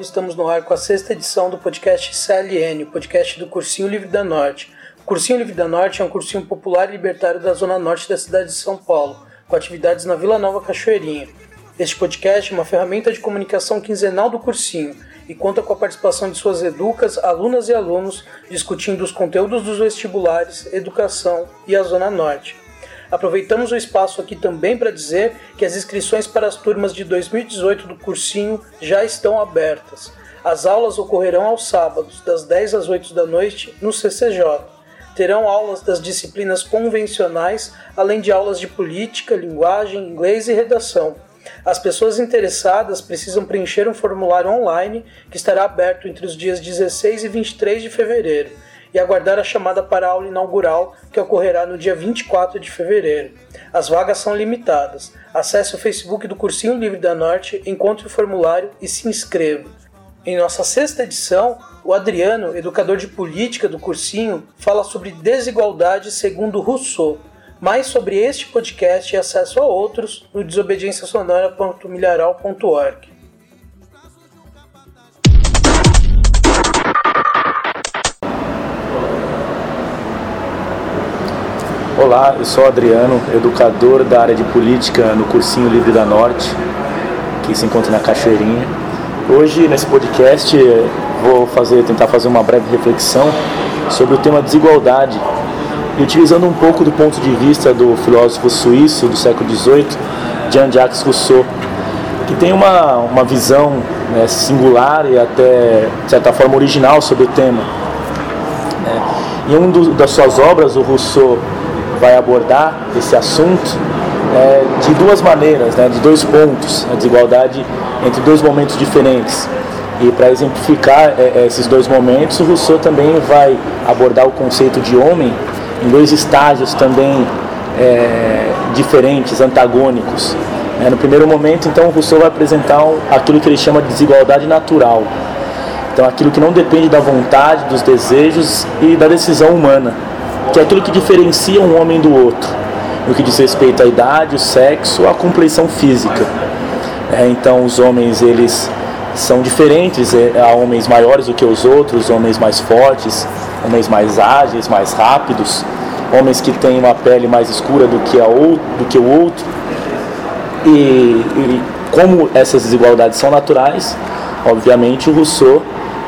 salve! Estamos no ar com a sexta edição do podcast CLN, o podcast do Cursinho Livre da Norte. O Cursinho Livre da Norte é um cursinho popular e libertário da zona norte da cidade de São Paulo, com atividades na Vila Nova Cachoeirinha. Este podcast é uma ferramenta de comunicação quinzenal do cursinho e conta com a participação de suas educas, alunas e alunos, discutindo os conteúdos dos vestibulares, educação e a Zona Norte. Aproveitamos o espaço aqui também para dizer que as inscrições para as turmas de 2018 do cursinho já estão abertas. As aulas ocorrerão aos sábados, das 10 às 8 da noite, no CCJ. Terão aulas das disciplinas convencionais, além de aulas de política, linguagem, inglês e redação. As pessoas interessadas precisam preencher um formulário online que estará aberto entre os dias 16 e 23 de fevereiro e aguardar a chamada para a aula inaugural, que ocorrerá no dia 24 de fevereiro. As vagas são limitadas. Acesse o Facebook do Cursinho Livre da Norte, encontre o formulário e se inscreva. Em nossa sexta edição, o Adriano, educador de política do cursinho, fala sobre desigualdade segundo Rousseau. Mais sobre este podcast e acesso a outros no desobediênciasonora.milharal.org. Olá, eu sou Adriano, educador da área de política no Cursinho Livre da Norte, que se encontra na Cachoeirinha. Hoje, nesse podcast, vou fazer, tentar fazer uma breve reflexão sobre o tema desigualdade, e utilizando um pouco do ponto de vista do filósofo suíço do século XVIII, Jean-Jacques Rousseau, que tem uma, uma visão né, singular e até, de certa forma, original sobre o tema. É, em uma das suas obras, o Rousseau vai abordar esse assunto é, de duas maneiras, né, de dois pontos, a desigualdade entre dois momentos diferentes. E para exemplificar é, é, esses dois momentos, Rousseau também vai abordar o conceito de homem em dois estágios também é, diferentes, antagônicos. É, no primeiro momento, então, Rousseau vai apresentar aquilo que ele chama de desigualdade natural. Então, aquilo que não depende da vontade, dos desejos e da decisão humana que é aquilo que diferencia um homem do outro, no que diz respeito à idade, o sexo, a compleição física. É, então os homens eles são diferentes, é, há homens maiores do que os outros, homens mais fortes, homens mais ágeis, mais rápidos, homens que têm uma pele mais escura do que, a ou, do que o outro. E, e como essas desigualdades são naturais, obviamente o Rousseau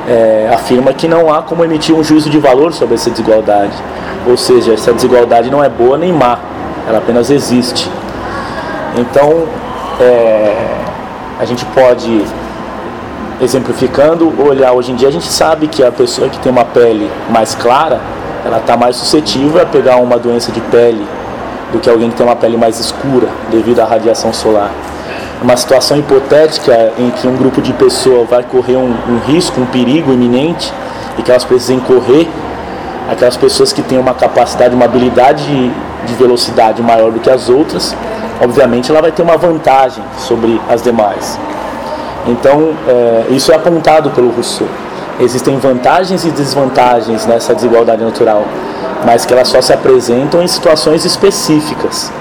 é, afirma que não há como emitir um juízo de valor sobre essa desigualdade. Ou seja, essa desigualdade não é boa nem má, ela apenas existe. Então, é, a gente pode, exemplificando, olhar hoje em dia, a gente sabe que a pessoa que tem uma pele mais clara, ela está mais suscetível a pegar uma doença de pele do que alguém que tem uma pele mais escura devido à radiação solar. Uma situação hipotética em que um grupo de pessoas vai correr um, um risco, um perigo iminente e que elas precisem correr aquelas pessoas que têm uma capacidade, uma habilidade de, de velocidade maior do que as outras, obviamente ela vai ter uma vantagem sobre as demais. Então, é, isso é apontado pelo Rousseau. Existem vantagens e desvantagens nessa desigualdade natural, mas que elas só se apresentam em situações específicas,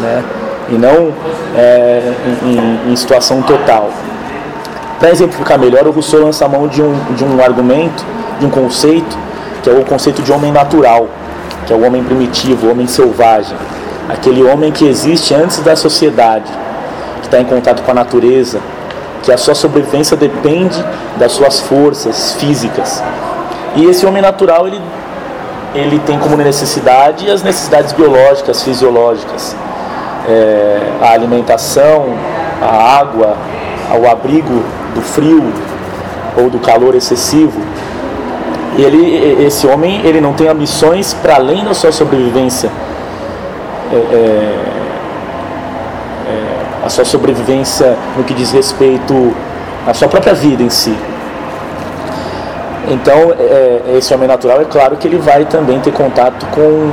né? E não é, em, em, situação total. Para exemplificar melhor, o Rousseau lança a mão de um, de um argumento, de um conceito que é o conceito de homem natural, que é o homem primitivo, o homem selvagem, aquele homem que existe antes da sociedade, que está em contato com a natureza, que a sua sobrevivência depende das suas forças físicas. E esse homem natural ele, ele tem como necessidade as necessidades biológicas, fisiológicas, é, a alimentação, a água, o abrigo do frio ou do calor excessivo, ele, esse homem ele não tem ambições para além da sua sobrevivência. É, é, é, a sua sobrevivência no que diz respeito à sua própria vida em si. Então, é, é, esse homem natural, é claro que ele vai também ter contato com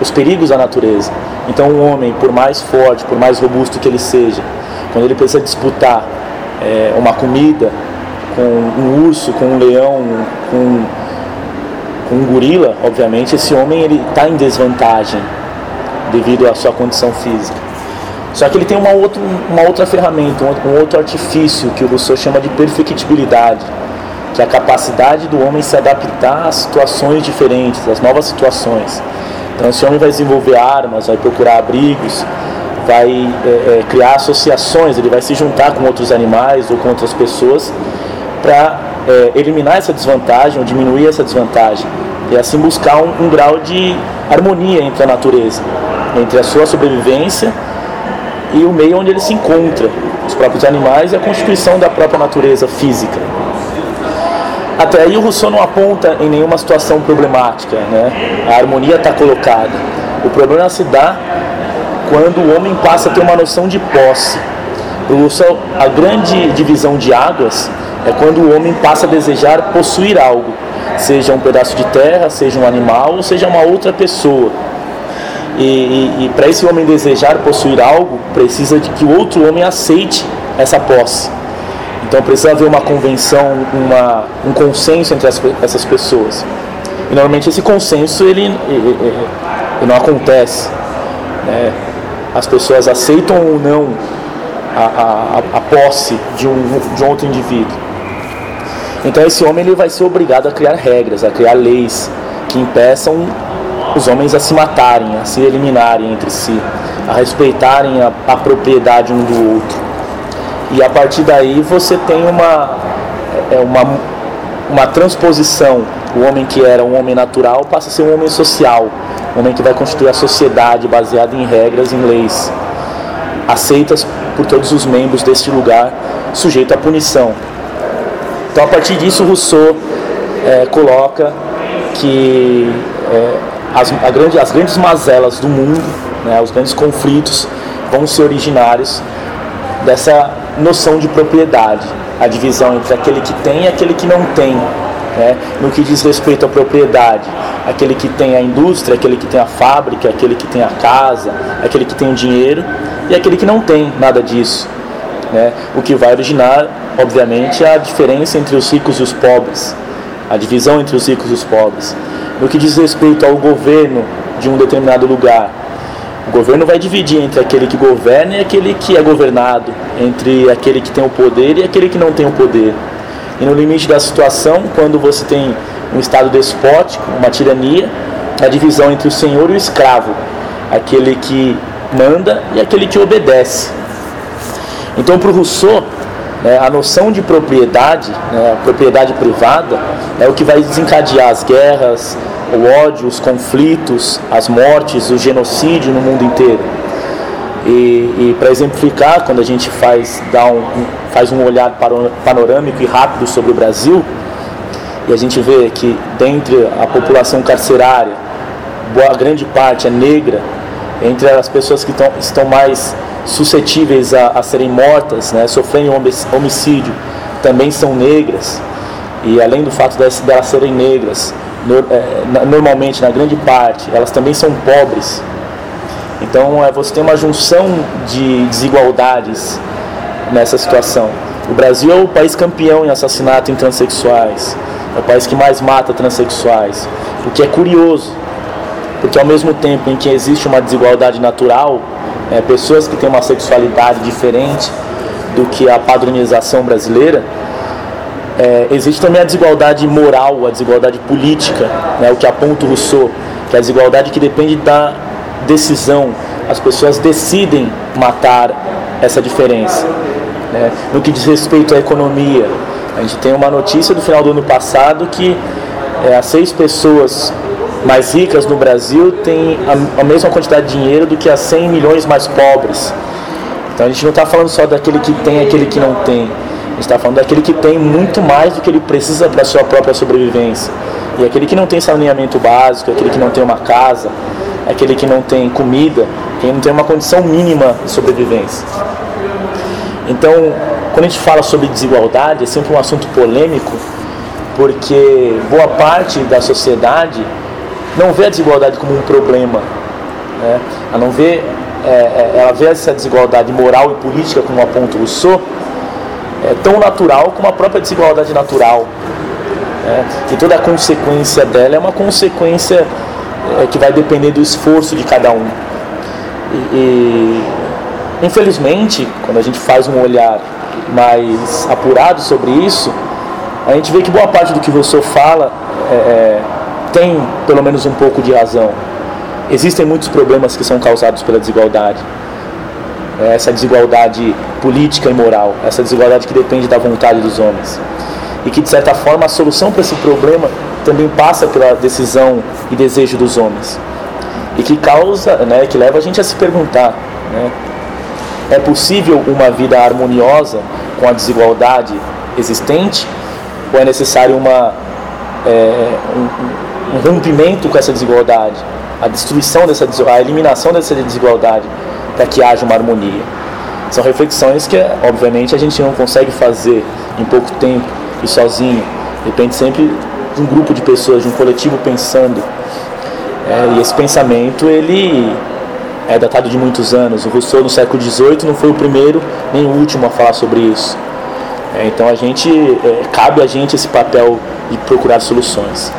os perigos da natureza. Então, um homem, por mais forte, por mais robusto que ele seja, quando ele precisa disputar é, uma comida com um urso, com um leão, com com um gorila, obviamente, esse homem ele está em desvantagem devido à sua condição física. Só que ele tem uma outra, uma outra ferramenta, um outro artifício que o Rousseau chama de perfectibilidade, que é a capacidade do homem se adaptar a situações diferentes, às novas situações. Então esse homem vai desenvolver armas, vai procurar abrigos, vai é, é, criar associações, ele vai se juntar com outros animais ou com outras pessoas para é, eliminar essa desvantagem ou diminuir essa desvantagem e assim buscar um, um grau de harmonia entre a natureza, entre a sua sobrevivência e o meio onde ele se encontra, os próprios animais e a constituição da própria natureza física. Até aí o Rousseau não aponta em nenhuma situação problemática, né? a harmonia está colocada. O problema se dá quando o homem passa a ter uma noção de posse. O Rousseau, a grande divisão de águas é quando o homem passa a desejar possuir algo, seja um pedaço de terra, seja um animal, ou seja uma outra pessoa. E, e, e para esse homem desejar possuir algo, precisa de que o outro homem aceite essa posse. Então precisa haver uma convenção, uma, um consenso entre as, essas pessoas. E normalmente esse consenso ele, ele, ele não acontece. Né? As pessoas aceitam ou não a, a, a posse de um, de um outro indivíduo. Então esse homem ele vai ser obrigado a criar regras, a criar leis que impeçam os homens a se matarem, a se eliminarem entre si, a respeitarem a, a propriedade um do outro. E a partir daí você tem uma, é, uma, uma transposição. O homem que era um homem natural passa a ser um homem social, um homem que vai constituir a sociedade baseada em regras, em leis, aceitas por todos os membros deste lugar, sujeito à punição. Então, a partir disso, Rousseau é, coloca que é, as, grande, as grandes mazelas do mundo, né, os grandes conflitos, vão ser originários dessa noção de propriedade, a divisão entre aquele que tem e aquele que não tem. Né? No que diz respeito à propriedade, aquele que tem a indústria, aquele que tem a fábrica, aquele que tem a casa, aquele que tem o dinheiro e aquele que não tem nada disso. Né? O que vai originar, obviamente, a diferença entre os ricos e os pobres, a divisão entre os ricos e os pobres. No que diz respeito ao governo de um determinado lugar, o governo vai dividir entre aquele que governa e aquele que é governado, entre aquele que tem o poder e aquele que não tem o poder. E no limite da situação, quando você tem um estado despótico, uma tirania, a divisão entre o senhor e o escravo, aquele que manda e aquele que obedece. Então, para o Rousseau, né, a noção de propriedade, né, propriedade privada, é o que vai desencadear as guerras, o ódio, os conflitos, as mortes, o genocídio no mundo inteiro. E, e para exemplificar, quando a gente faz, dá um, faz um olhar panorâmico e rápido sobre o Brasil, e a gente vê que dentre a população carcerária, boa grande parte é negra, entre as pessoas que tão, estão mais suscetíveis a, a serem mortas, né, sofrendo homicídio, também são negras. E além do fato delas, delas serem negras, normalmente, na grande parte, elas também são pobres. Então, é, você tem uma junção de desigualdades nessa situação. O Brasil é o país campeão em assassinato em transexuais, é o país que mais mata transexuais, o que é curioso, porque ao mesmo tempo em que existe uma desigualdade natural, é, pessoas que têm uma sexualidade diferente do que a padronização brasileira, é, existe também a desigualdade moral, a desigualdade política, né, o que aponta o Rousseau, que é a desigualdade que depende da decisão. As pessoas decidem matar essa diferença. Né. No que diz respeito à economia, a gente tem uma notícia do final do ano passado que é, as seis pessoas mais ricas no Brasil têm a, a mesma quantidade de dinheiro do que as 100 milhões mais pobres. Então a gente não está falando só daquele que tem aquele que não tem está falando daquele que tem muito mais do que ele precisa para sua própria sobrevivência. E aquele que não tem saneamento básico, aquele que não tem uma casa, aquele que não tem comida, quem não tem uma condição mínima de sobrevivência. Então, quando a gente fala sobre desigualdade, é sempre um assunto polêmico, porque boa parte da sociedade não vê a desigualdade como um problema. Né? Ela não vê, é, é ela vê essa desigualdade moral e política, como aponta Rousseau, é, tão natural como a própria desigualdade natural. Né? E toda a consequência dela é uma consequência é, que vai depender do esforço de cada um. E, e, Infelizmente, quando a gente faz um olhar mais apurado sobre isso, a gente vê que boa parte do que você fala é, é, tem pelo menos um pouco de razão. Existem muitos problemas que são causados pela desigualdade. É, essa desigualdade política e moral, essa desigualdade que depende da vontade dos homens. E que, de certa forma, a solução para esse problema também passa pela decisão e desejo dos homens. E que causa, né, que leva a gente a se perguntar, né, é possível uma vida harmoniosa com a desigualdade existente? Ou é necessário uma, é, um, um, rompimento com essa desigualdade? A destruição dessa a eliminação dessa desigualdade para que haja uma harmonia? São reflexões que, obviamente, a gente não consegue fazer em pouco tempo e sozinho. Depende sempre de um grupo de pessoas, de um coletivo pensando. É, e esse pensamento, ele é datado de muitos anos. O Rousseau no século XVIII não foi o primeiro nem o último a falar sobre isso. É, então a gente é, cabe a gente esse papel de procurar soluções.